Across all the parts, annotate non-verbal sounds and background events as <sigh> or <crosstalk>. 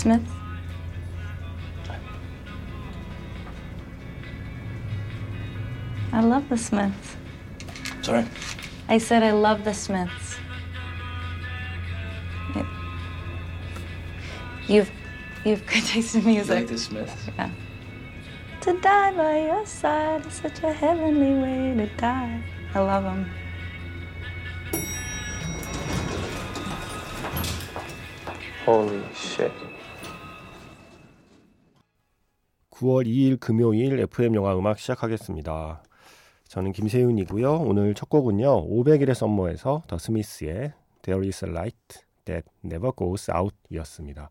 Smith. I love the Smiths. Sorry? I said I love the Smiths. It- You've you've <laughs> good taste in You music. like the Smiths? Yeah. To die by your side is such a heavenly way to die. I love them. Holy shit. 9월 2일 금요일 FM 영화 음악 시작하겠습니다. 저는 김세윤이고요. 오늘 첫 곡은요. 500일의 썸머에서 더 스미스의 There is a light that never goes out 이었습니다.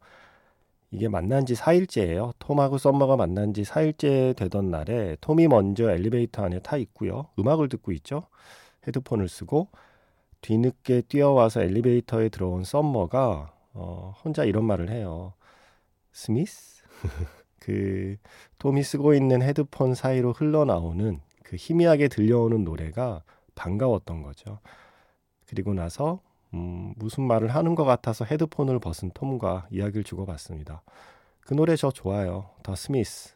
이게 만난 지 4일째예요. 톰하고 썸머가 만난 지 4일째 되던 날에 톰이 먼저 엘리베이터 안에 타 있고요. 음악을 듣고 있죠. 헤드폰을 쓰고 뒤늦게 뛰어와서 엘리베이터에 들어온 썸머가 어, 혼자 이런 말을 해요. 스미스? <laughs> 그 톰이 쓰고 있는 헤드폰 사이로 흘러나오는 그 희미하게 들려오는 노래가 반가웠던 거죠. 그리고 나서 음, 무슨 말을 하는 것 같아서 헤드폰을 벗은 톰과 이야기를 주고받습니다. 그 노래 저 좋아요. 더 스미스.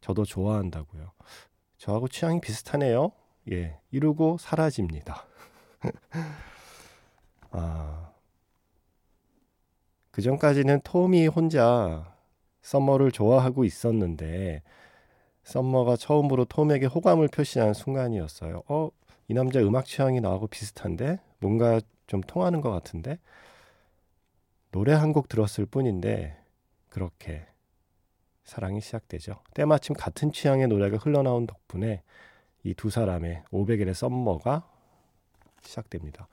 저도 좋아한다고요. 저하고 취향이 비슷하네요. 예, 이러고 사라집니다. <laughs> 아, 그 전까지는 톰이 혼자 썸머를 좋아하고 있었는데 썸머가 처음으로 톰에게 호감을 표시한 순간이었어요. 어, 이 남자 음악 취향이 나하고 비슷한데 뭔가 좀 통하는 것 같은데 노래 한 곡 들었을 뿐인데 그렇게 사랑이 시작되죠. 때마침 같은 취향의 노래가 흘러나온 덕분에 이 두 사람의 500일의 썸머가 시작됩니다.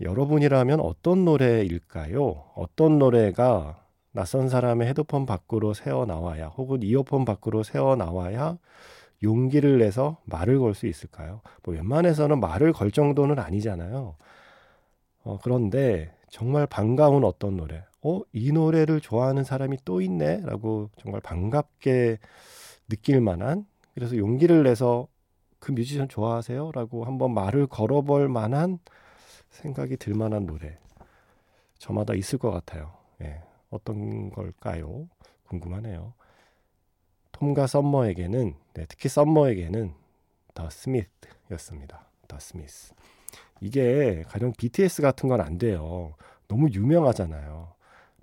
여러분이라면 어떤 노래일까요? 어떤 노래가 낯선 사람의 헤드폰 밖으로 새어 나와야 혹은 이어폰 밖으로 새어 나와야 용기를 내서 말을 걸 수 있을까요? 뭐 웬만해서는 말을 걸 정도는 아니잖아요. 어, 그런데 정말 반가운 어떤 노래, 어, 이 노래를 좋아하는 사람이 또 있네? 라고 정말 반갑게 느낄 만한, 그래서 용기를 내서 그 뮤지션 좋아하세요? 라고 한번 말을 걸어볼 만한 생각이 들 만한 노래. 저마다 있을 것 같아요. 예. 어떤 걸까요? 궁금하네요. 톰과 썸머에게는 네, 특히 썸머에게는 더 스미스였습니다. 더 스미스. 이게 가령 BTS 같은 건 안 돼요. 너무 유명하잖아요.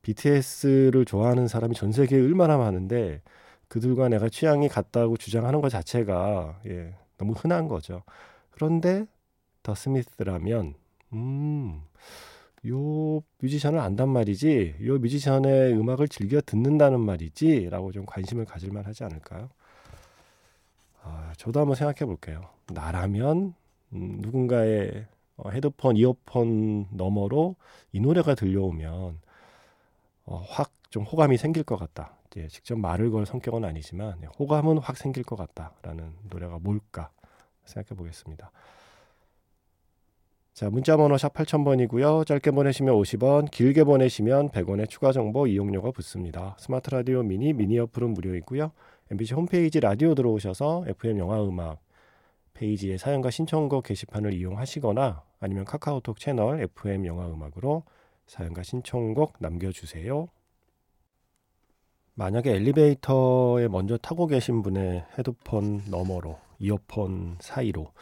BTS를 좋아하는 사람이 전 세계에 얼마나 많은데 그들과 내가 취향이 같다고 주장하는 것 자체가 예, 너무 흔한 거죠. 그런데 더 스미스라면 음, 요 뮤지션을 안단 말이지, 요 뮤지션의 음악을 즐겨 듣는다는 말이지, 라고 좀 관심을 가질만 하지 않을까요? 아, 저도 한번 생각해 볼게요. 나라면, 음, 누군가의 어, 헤드폰, 이어폰 너머로 이 노래가 들려오면, 어, 확 좀 호감이 생길 것 같다. 이제 직접 말을 걸 성격은 아니지만, 네, 호감은 확 생길 것 같다라는 노래가 뭘까 생각해 보겠습니다. 자, 문자 번호 샵 8000번이고요. 짧게 보내시면 50원, 길게 보내시면 100원의 추가 정보 이용료가 붙습니다. 스마트 라디오 미니 미니 어플은 무료이고요. MBC 홈페이지 라디오 들어오셔서 FM 영화 음악 페이지에 사연과 신청곡 게시판을 이용하시거나 아니면 카카오톡 채널 FM 영화 음악으로 사연과 신청곡 남겨 주세요. 만약에 엘리베이터에 먼저 타고 계신 분의 헤드폰 너머로 이어폰 사이로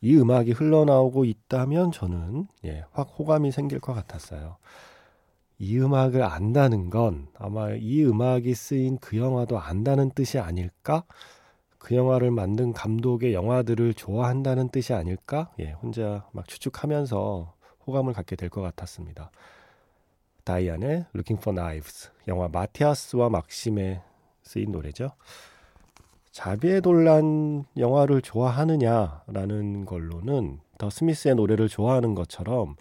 이 음악이 흘러나오고 있다면 저는 예, 확 호감이 생길 것 같았어요. 이 음악을 안다는 건 아마 이 음악이 쓰인 그 영화도 안다는 뜻이 아닐까? 그 영화를 만든 감독의 영화들을 좋아한다는 뜻이 아닐까? 예, 혼자 막 추측하면서 호감을 갖게 될 것 같았습니다. 다이안의 Looking for Knives, 영화 마티아스와 막심에 쓰인 노래죠. 자비의 돌란 영화를 좋아하느냐라는 걸로는 더 스미스의 노래를 좋아하는 것처럼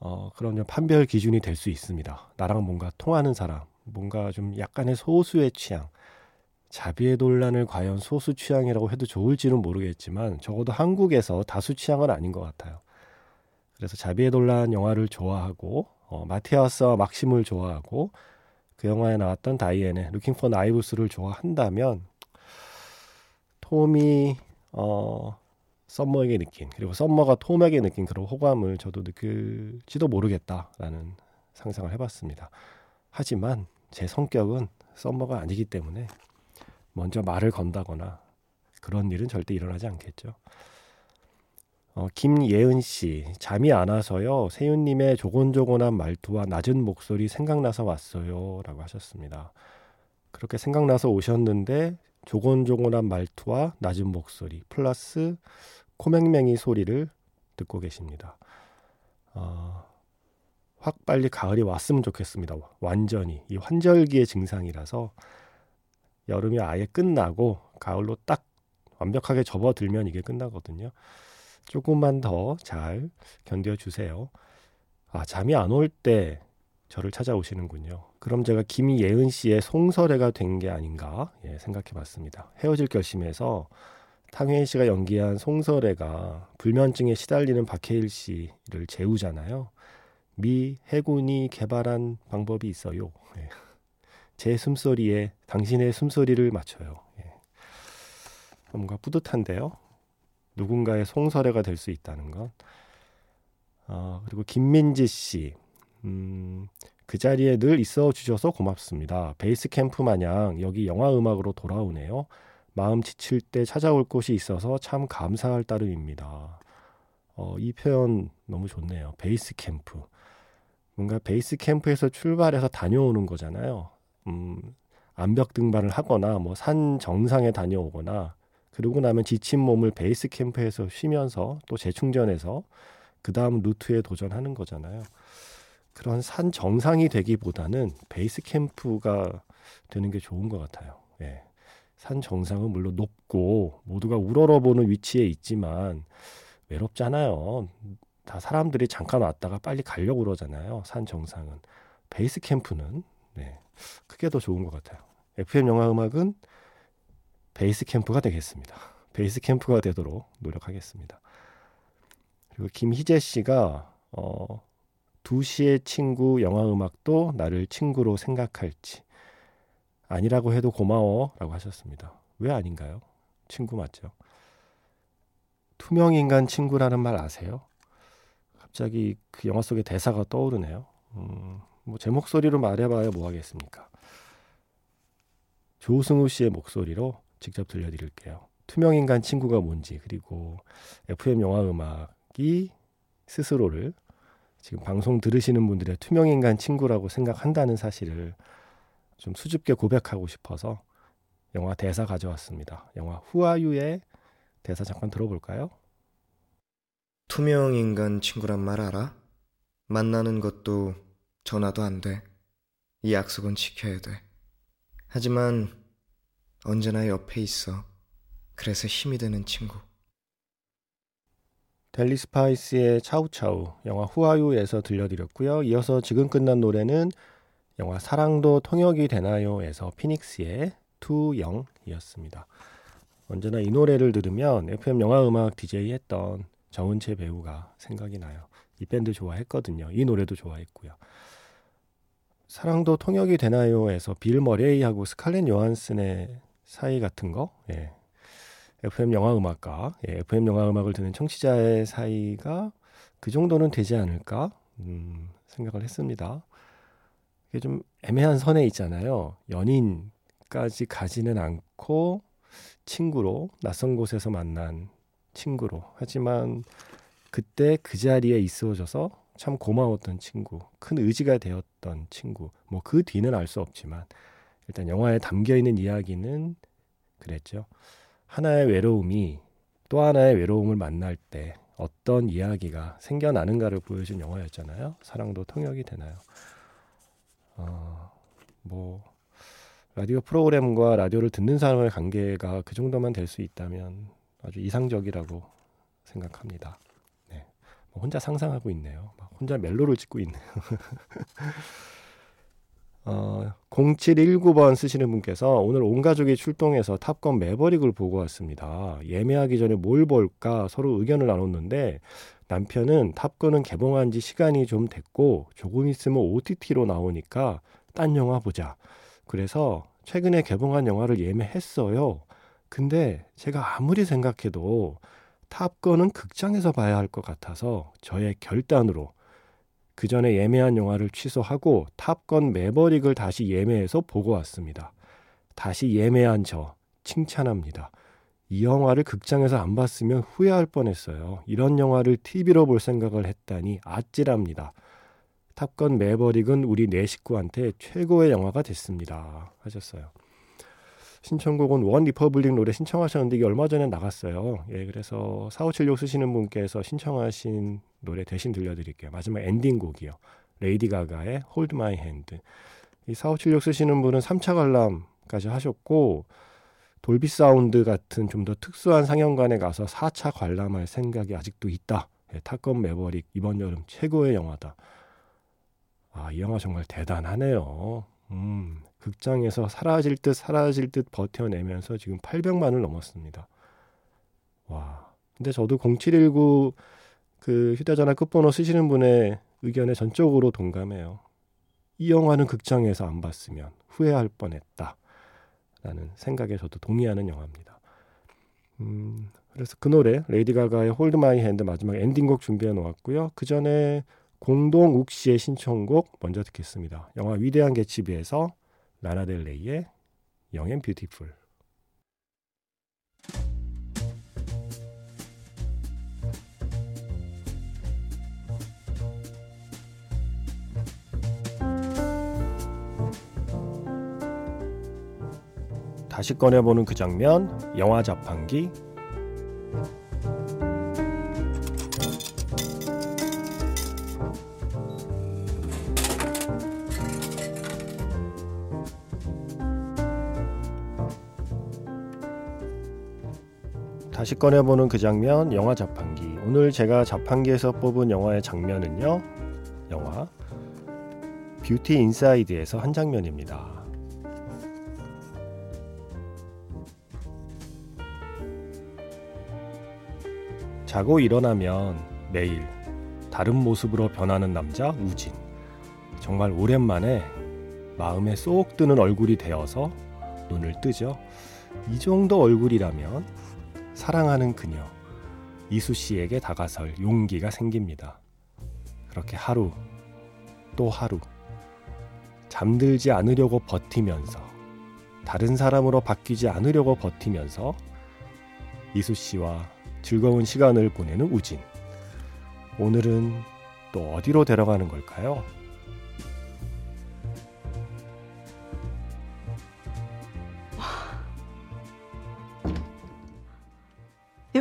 어, 그런 좀 판별 기준이 될 수 있습니다. 나랑 뭔가 통하는 사람, 뭔가 좀 약간의 소수의 취향. 자비의 돌란을 과연 소수 취향이라고 해도 좋을지는 모르겠지만 적어도 한국에서 다수 취향은 아닌 것 같아요. 그래서 자비의 돌란 영화를 좋아하고 어, 마티아스와 막심을 좋아하고 그 영화에 나왔던 다이앤의 루킹 포 나이브스를 좋아한다면 톰이 어 썸머에게 느낀 그리고 썸머가 톰에게 느낀 그런 호감을 저도 느낄지도 모르겠다라는 상상을 해봤습니다. 하지만 제 성격은 썸머가 아니기 때문에 먼저 말을 건다거나 그런 일은 절대 일어나지 않겠죠. 어, 김예은 씨, 잠이 안 와서요. 세윤님의 조곤조곤한 말투와 낮은 목소리 생각나서 왔어요. 라고 하셨습니다. 그렇게 생각나서 오셨는데, 조곤조곤한 말투와 낮은 목소리, 플러스 코맹맹이 소리를 듣고 계십니다. 어, 확 빨리 가을이 왔으면 좋겠습니다. 완전히. 이 환절기의 증상이라서 여름이 아예 끝나고 가을로 딱 완벽하게 접어들면 이게 끝나거든요. 조금만 더 잘 견뎌 주세요. 아, 잠이 안 올 때 저를 찾아오시는군요. 그럼 제가 김예은 씨의 송설애가 된 게 아닌가 예, 생각해 봤습니다. 헤어질 결심에서 탕혜인 씨가 연기한 송설애가 불면증에 시달리는 박해일 씨를 재우잖아요. 미 해군이 개발한 방법이 있어요. 예. 제 숨소리에 당신의 숨소리를 맞춰요. 예. 뭔가 뿌듯한데요. 누군가의 송설애가 될 수 있다는 것. 어, 그리고 김민지 씨. 음, 그 자리에 늘 있어 주셔서 고맙습니다. 베이스 캠프 마냥 여기 영화 음악으로 돌아오네요. 마음 지칠 때 찾아올 곳이 있어서 참 감사할 따름입니다. 어, 이 표현 너무 좋네요. 베이스 캠프. 뭔가 베이스 캠프에서 출발해서 다녀오는 거잖아요. 음, 암벽 등반을 하거나 뭐 산 정상에 다녀오거나 그러고 나면 지친 몸을 베이스 캠프에서 쉬면서 또 재충전해서 그 다음 루트에 도전하는 거잖아요. 그런 산 정상이 되기보다는 베이스 캠프가 되는 게 좋은 것 같아요. 예. 산 정상은 물론 높고 모두가 우러러보는 위치에 있지만 외롭잖아요. 다 사람들이 잠깐 왔다가 빨리 가려고 그러잖아요. 산 정상은. 베이스 캠프는 네, 크게 더 좋은 것 같아요. FM 영화 음악은 베이스 캠프가 되겠습니다. 베이스 캠프가 되도록 노력하겠습니다. 그리고 김희재 씨가 어, 2시의 친구 영화 음악도 나를 친구로 생각할지 아니라고 해도 고마워 라고 하셨습니다. 왜 아닌가요? 친구 맞죠? 투명 인간 친구라는 말 아세요? 갑자기 그 영화 속의 대사가 떠오르네요. 음, 뭐제 목소리로 말해봐야 뭐 하겠습니까? 조승우 씨의 목소리로 직접 들려드릴게요. 투명인간 친구가 뭔지 그리고 FM 영화 음악이 스스로를 지금 방송 들으시는 분들의 투명인간 친구라고 생각한다는 사실을 좀 수줍게 고백하고 싶어서 영화 대사 가져왔습니다. 영화 후아유의 대사 잠깐 들어볼까요? 투명인간 친구란 말 알아? 만나는 것도 전화도 안 돼. 이 약속은 지켜야 돼. 하지만 언제나 옆에 있어. 그래서 힘이 되는 친구. 델리 스파이스의 차우차우 영화 후아유에서 들려드렸고요. 이어서 지금 끝난 노래는 영화 사랑도 통역이 되나요에서 피닉스의 Too Young이었습니다. 언제나 이 노래를 들으면 FM 영화 음악 DJ 했던 정은채 배우가 생각이 나요. 이 밴드 좋아했거든요. 이 노래도 좋아했고요. 사랑도 통역이 되나요에서 빌 머레이하고 스칼렛 요한슨의 사이 같은 거, 예. FM 영화 음악과 예, FM 영화 음악을 듣는 청취자의 사이가 그 정도는 되지 않을까 음, 생각을 했습니다. 이게 좀 애매한 선에 있잖아요. 연인까지 가지는 않고 친구로 낯선 곳에서 만난 친구로 하지만 그때 그 자리에 있어줘서 참 고마웠던 친구, 큰 의지가 되었던 친구. 뭐 그 뒤는 알 수 없지만 일단 영화에 담겨 있는 이야기는 그랬죠. 하나의 외로움이 또 하나의 외로움을 만날 때 어떤 이야기가 생겨나는가를 보여준 영화였잖아요. 사랑도 통역이 되나요? 어, 뭐 라디오 프로그램과 라디오를 듣는 사람의 관계가 그 정도만 될 수 있다면 아주 이상적이라고 생각합니다. 네. 뭐 혼자 상상하고 있네요. 혼자 멜로를 찍고 있네요. <laughs> 어, 0719번 쓰시는 분께서 오늘 온 가족이 출동해서 탑건 매버릭을 보고 왔습니다. 예매하기 전에 뭘 볼까 서로 의견을 나눴는데 남편은 탑건은 개봉한 지 시간이 좀 됐고 조금 있으면 OTT로 나오니까 딴 영화 보자. 그래서 최근에 개봉한 영화를 예매했어요. 근데 제가 아무리 생각해도 탑건은 극장에서 봐야 할 것 같아서 저의 결단으로 그 전에 예매한 영화를 취소하고 탑건 매버릭을 다시 예매해서 보고 왔습니다. 다시 예매한 저 칭찬합니다. 이 영화를 극장에서 안 봤으면 후회할 뻔했어요. 이런 영화를 TV로 볼 생각을 했다니 아찔합니다. 탑건 매버릭은 우리 네 식구한테 최고의 영화가 됐습니다. 하셨어요. 신청곡은 OneRepublic 노래 신청하셨는데 이게 얼마 전에 나갔어요. 예, 그래서 4576 쓰시는 분께서 신청하신 노래 대신 들려드릴게요. 마지막 엔딩곡이요. 레이디 가가의 Hold My Hand. 이4576 쓰시는 분은 3차 관람까지 하셨고 돌비 사운드 같은 좀 더 특수한 상영관에 가서 4차 관람할 생각이 아직도 있다. 예, 탑건 매버릭 이번 여름 최고의 영화다. 아, 이 영화 정말 대단하네요. 음, 극장에서 사라질 듯 사라질 듯 버텨내면서 지금 800만을 넘었습니다. 와. 근데 저도 0719 그 휴대전화 끝번호 쓰시는 분의 의견에 전적으로 동감해요. 이 영화는 극장에서 안 봤으면 후회할 뻔했다. 라는 생각에 저도 동의하는 영화입니다. 음, 그래서 그 노래 레이디 가가의 Hold My Hand 마지막 엔딩곡 준비해 놓았고요. 그 전에 공동욱 씨의 신청곡 먼저 듣겠습니다. 영화 위대한 개츠비에서 라나델레이의 영앤 뷰티풀 다시 꺼내보는 그 장면 영화 자판기 다시 꺼내보는 그 장면 영화 자판기. 오늘 제가 자판기에서 뽑은 영화의 장면은요 영화 뷰티 인사이드에서 한 장면입니다. 자고 일어나면 매일 다른 모습으로 변하는 남자 우진. 정말 오랜만에 마음에 쏙 드는 얼굴이 되어서 눈을 뜨죠. 이 정도 얼굴이라면 사랑하는 그녀 이수 씨에게 다가설 용기가 생깁니다. 그렇게 하루 또 하루 잠들지 않으려고 버티면서 다른 사람으로 바뀌지 않으려고 버티면서 이수 씨와 즐거운 시간을 보내는 우진. 오늘은 또 어디로 데려가는 걸까요?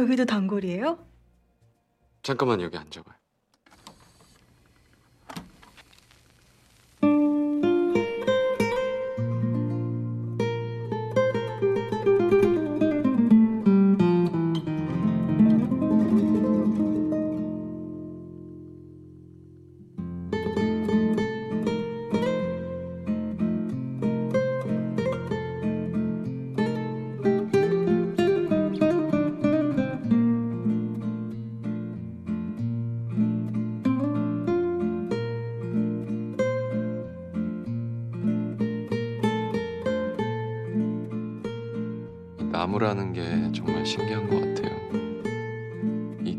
여기도 단골이에요? 잠깐만 여기 앉아봐요. 나무라는 게 정말 신기한 것 같아요. 이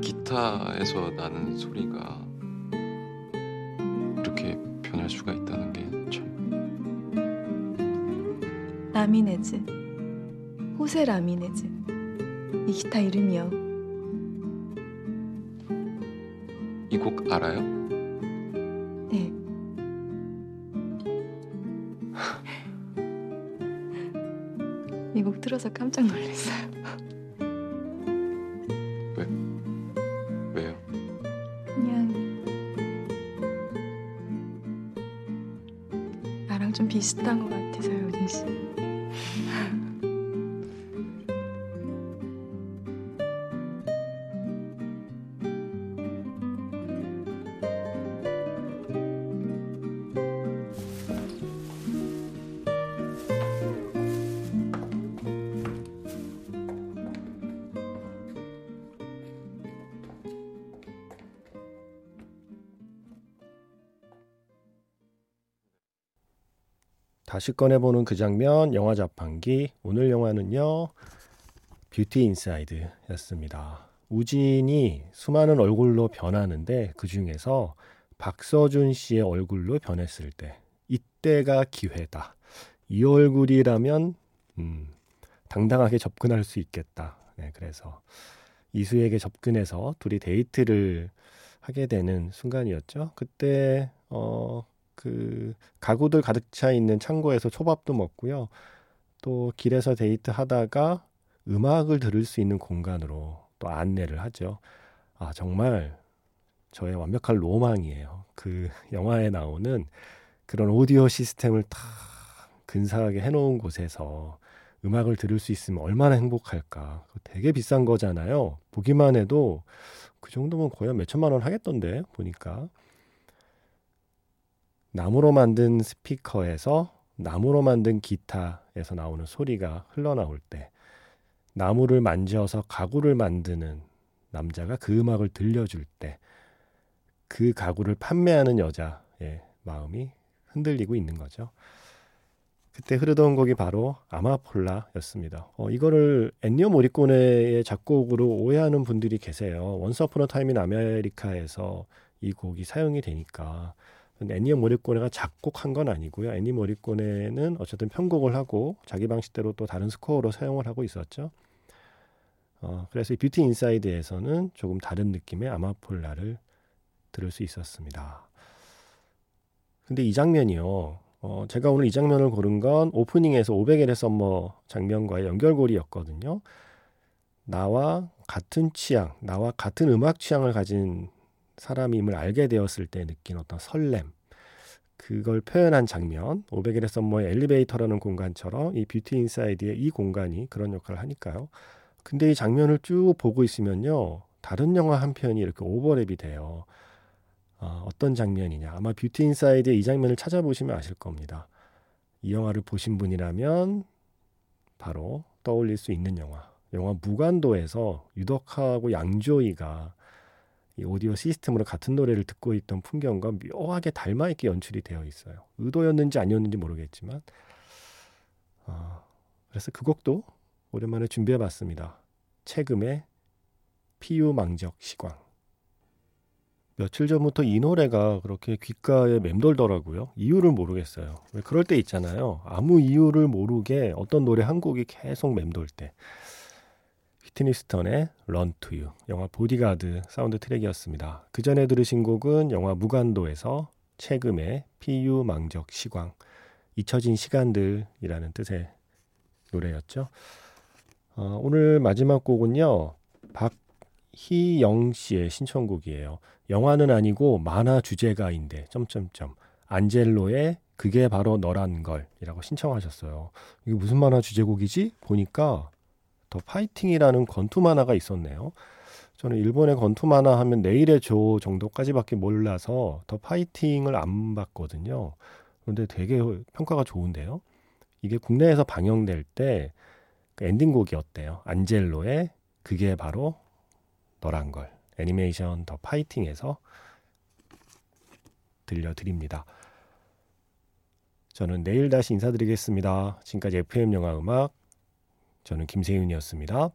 기타에서 나는 소리가 이렇게 변할 수가 있다는 게 참. 라미네즈 호세 라미네즈 이 기타 이름이요 이 곡 알아요? 들어서 깜짝 놀랐어요. 왜요? 그냥 나랑 좀 비슷한 것 같아 다시 꺼내보는 그 장면 영화 자판기 오늘 영화는요 뷰티 인사이드였습니다. 우진이 수많은 얼굴로 변하는데 그 중에서 박서준 씨의 얼굴로 변했을 때 이때가 기회다. 이 얼굴이라면 음, 당당하게 접근할 수 있겠다. 네, 그래서 이수에게 접근해서 둘이 데이트를 하게 되는 순간이었죠. 그때 어, 그 가구들 가득 차 있는 창고에서 초밥도 먹고요. 또 길에서 데이트 하다가 음악을 들을 수 있는 공간으로 또 안내를 하죠. 아, 정말 저의 완벽한 로망이에요. 그 <laughs> 영화에 나오는 그런 오디오 시스템을 다 근사하게 해놓은 곳에서 음악을 들을 수 있으면 얼마나 행복할까. 되게 비싼 거잖아요. 보기만 해도 그 정도면 거의 몇 천만 원 하겠던데, 보니까. 나무로 만든 스피커에서 나무로 만든 기타에서 나오는 소리가 흘러나올 때, 나무를 만져서 가구를 만드는 남자가 그 음악을 들려줄 때, 그 가구를 판매하는 여자의 마음이 흔들리고 있는 거죠. 그때 흐르던 곡이 바로 아마폴라였습니다. 어, 이거를 엔니오 모리코네의 작곡으로 오해하는 분들이 계세요. Once Upon a Time in America에서 이 곡이 사용이 되니까 엔니오 모리코네가 작곡한 건 아니고요. 엔니오 모리코네는 어쨌든 편곡을 하고 자기 방식대로 또 다른 스코어로 사용을 하고 있었죠. 어, 그래서 이 뷰티 인사이드에서는 조금 다른 느낌의 아마폴라를 들을 수 있었습니다. 근데 이 장면이요. 어, 제가 오늘 이 장면을 고른 건 오프닝에서 500일의 썸머 장면과의 연결고리였거든요. 나와 같은 취향, 나와 같은 음악 취향을 가진 사람임을 알게 되었을 때 느낀 어떤 설렘, 그걸 표현한 장면, 500일의 썸머의 엘리베이터라는 공간처럼 이 뷰티 인사이드의 이 공간이 그런 역할을 하니까요. 근데 이 장면을 쭉 보고 있으면요. 다른 영화 한 편이 이렇게 오버랩이 돼요. 어, 어떤 장면이냐. 아마 뷰티 인사이드의 이 장면을 찾아보시면 아실 겁니다. 이 영화를 보신 분이라면 바로 떠올릴 수 있는 영화. 영화 무간도에서 유덕하고 양조이가 이 오디오 시스템으로 같은 노래를 듣고 있던 풍경과 묘하게 닮아있게 연출이 되어 있어요. 의도였는지 아니었는지 모르겠지만. 어, 그래서 그 곡도 오랜만에 준비해봤습니다. 최금의 피유망적 시광. 며칠 전부터 이 노래가 그렇게 귓가에 맴돌더라고요. 이유를 모르겠어요. 왜 그럴 때 있잖아요. 아무 이유를 모르게 어떤 노래 한 곡이 계속 맴돌 때. 휘트니 휴스턴의 Run to You, 영화 보디가드 사운드 트랙이었습니다. 그 전에 들으신 곡은 영화 무간도에서 채금의 피유망적시광, 잊혀진 시간들이라는 뜻의 노래였죠. 어, 오늘 마지막 곡은요. 박희영 씨의 신청곡이에요. 영화는 아니고 만화 주제가인데 점점점 안젤로의 그게 바로 너란 걸이라고 신청하셨어요. 이게 무슨 만화 주제곡이지? 보니까 더 파이팅이라는 건투 만화가 있었네요. 저는 일본의 건투 만화 하면 내일의 조 정도까지밖에 몰라서 더 파이팅을 안 봤거든요. 그런데 되게 평가가 좋은데요. 이게 국내에서 방영될 때 그 엔딩곡이었대요. 안젤로의 그게 바로 너란 걸. 애니메이션 더 파이팅에서 들려드립니다. 저는 내일 다시 인사드리겠습니다. 지금까지 FM 영화 음악 저는 김세윤이었습니다.